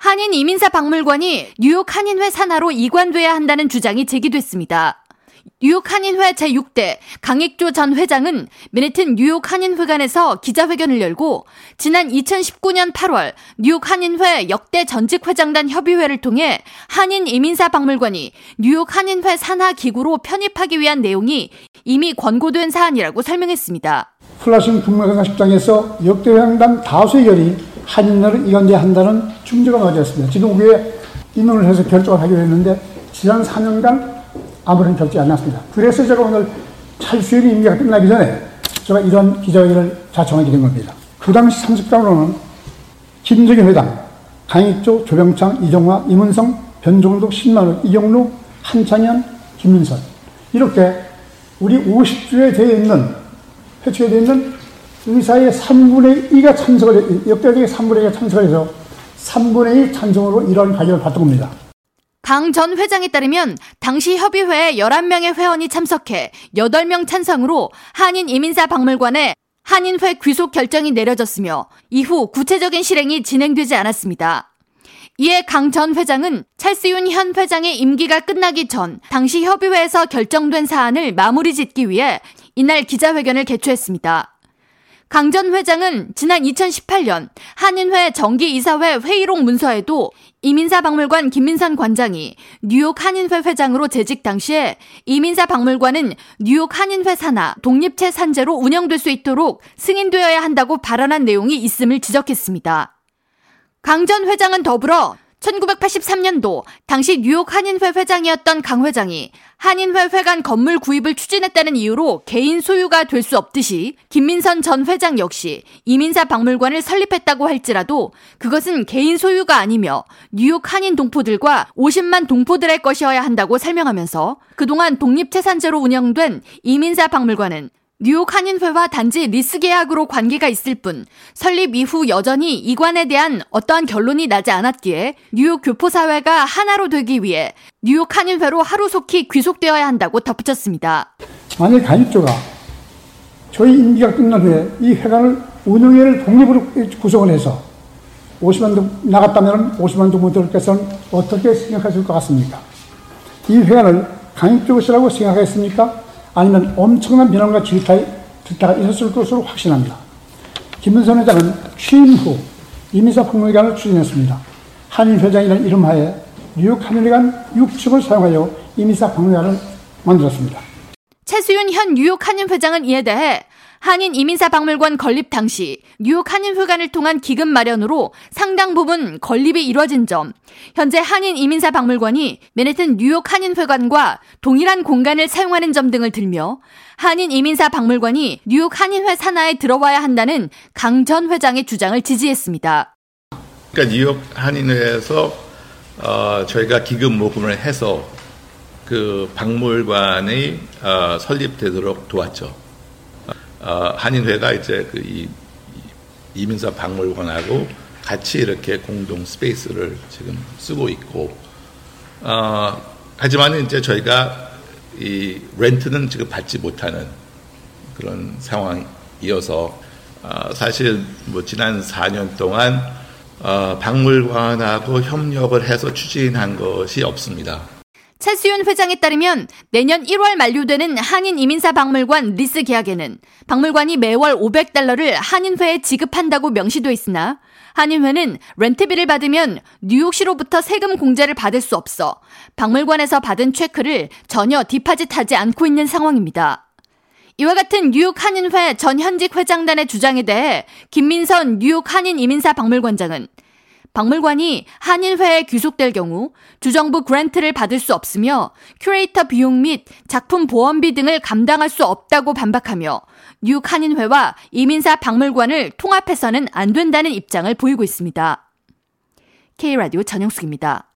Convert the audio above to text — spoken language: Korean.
한인 이민사 박물관이 뉴욕 한인회 산하로 이관돼야 한다는 주장이 제기됐습니다. 뉴욕 한인회 제6대 강익조 전 회장은 맨해튼 뉴욕 한인회관에서 기자회견을 열고 지난 2019년 8월 뉴욕 한인회 역대 전직 회장단 협의회를 통해 한인 이민사 박물관이 뉴욕 한인회 산하 기구로 편입하기 위한 내용이 이미 권고된 사안이라고 설명했습니다. 플러싱 국무회장식장에서 역대 회장단 다수의 결이 한인회로 이관돼야 한다는 주장이 나왔습니다. 지금 우리에 인원을 해서 결정을 하기로 했는데 지난 4년간 아무런 결정이 안 났습니다. 그래서 제가 오늘 찰수율이 임기가 끝나기 전에 제가 이런 기자회견을 자청하게 된 겁니다. 그 당시 참석자로는 김정일 회장, 강익조, 조병창, 이정화, 임은성, 변종덕, 신만우, 이경루, 한창현, 김민선 이렇게 우리 50주에 되어 있는 회초에 되어 있는 의사의 3분의 2가 참석을 역대적인 3분의 2가 참석을 해서 3분의 2 찬성으로 이런 가격을 받던 겁니다. 강 전 회장에 따르면 당시 협의회에 11명의 회원이 참석해 8명 찬성으로 한인 이민사 박물관에 한인회 귀속 결정이 내려졌으며 이후 구체적인 실행이 진행되지 않았습니다. 이에 강 전 회장은 찰스윤 현 회장의 임기가 끝나기 전 당시 협의회에서 결정된 사안을 마무리 짓기 위해 이날 기자회견을 개최했습니다. 강 전 회장은 지난 2018년 한인회 정기이사회 회의록 문서에도 이민사 박물관 김민선 관장이 뉴욕 한인회 회장으로 재직 당시에 이민사 박물관은 뉴욕 한인회 산하 독립체 산재로 운영될 수 있도록 승인되어야 한다고 발언한 내용이 있음을 지적했습니다. 강 전 회장은 더불어 1983년도 당시 뉴욕 한인회 회장이었던 강 회장이 한인회 회관 건물 구입을 추진했다는 이유로 개인 소유가 될 수 없듯이 김민선 전 회장 역시 이민사 박물관을 설립했다고 할지라도 그것은 개인 소유가 아니며 뉴욕 한인 동포들과 50만 동포들의 것이어야 한다고 설명하면서 그동안 독립채산제로 운영된 이민사 박물관은 뉴욕 한인회와 단지 리스 계약으로 관계가 있을 뿐 설립 이후 여전히 이관에 대한 어떠한 결론이 나지 않았기에 뉴욕 교포사회가 하나로 되기 위해 뉴욕 한인회로 하루속히 귀속되어야 한다고 덧붙였습니다. 만약 간입조가 저희 임기가 끝난 후에 이 회관을 운영회를 독립으로 구성을 해서 50만 동 나갔다면 50만 동분들께서는 어떻게 생각하실 것 같습니까? 이 회관을 강입조 것이라고 생각하겠습니까? 아니면 엄청난 비난과 질타에, 질타가 있었을 것으로 확신합니다. 김문선 회장은 취임 후 이민사 폭로기관을 추진했습니다. 한일 회장이라는 이름하에 뉴욕 한일회관 6층을 사용하여 이민사 박물관을 만들었습니다. 최수윤 현 뉴욕 한인 회장은 이에 대해 한인 이민사 박물관 건립 당시 뉴욕 한인회관을 통한 기금 마련으로 상당 부분 건립이 이뤄진 점, 현재 한인 이민사 박물관이 맨해튼 뉴욕 한인회관과 동일한 공간을 사용하는 점 등을 들며 한인 이민사 박물관이 뉴욕 한인회 산하에 들어와야 한다는 강 전 회장의 주장을 지지했습니다. 그러니까 뉴욕 한인회에서 어, 저희가 기금 모금을 해서 그 박물관이 어, 설립되도록 도왔죠. 어, 한인회가 이제 그 이, 이민사 박물관하고 같이 이렇게 공동 스페이스를 지금 쓰고 있고, 어, 하지만 이제 저희가 이 렌트는 지금 받지 못하는 그런 상황이어서 어, 사실 뭐 지난 4년 동안 어, 박물관하고 협력을 해서 추진한 것이 없습니다. 차수윤 회장에 따르면 내년 1월 만료되는 한인 이민사 박물관 리스 계약에는 박물관이 매월 500달러를 한인회에 지급한다고 명시돼 있으나 한인회는 렌트비를 받으면 뉴욕시로부터 세금 공제를 받을 수 없어 박물관에서 받은 체크를 전혀 deposit하지 않고 있는 상황입니다. 이와 같은 뉴욕 한인회 전 현직 회장단의 주장에 대해 김민선 뉴욕 한인 이민사 박물관장은 박물관이 한인회에 귀속될 경우 주정부 그랜트를 받을 수 없으며 큐레이터 비용 및 작품 보험비 등을 감당할 수 없다고 반박하며 뉴욕 한인회와 이민사 박물관을 통합해서는 안 된다는 입장을 보이고 있습니다. K라디오 전영숙입니다.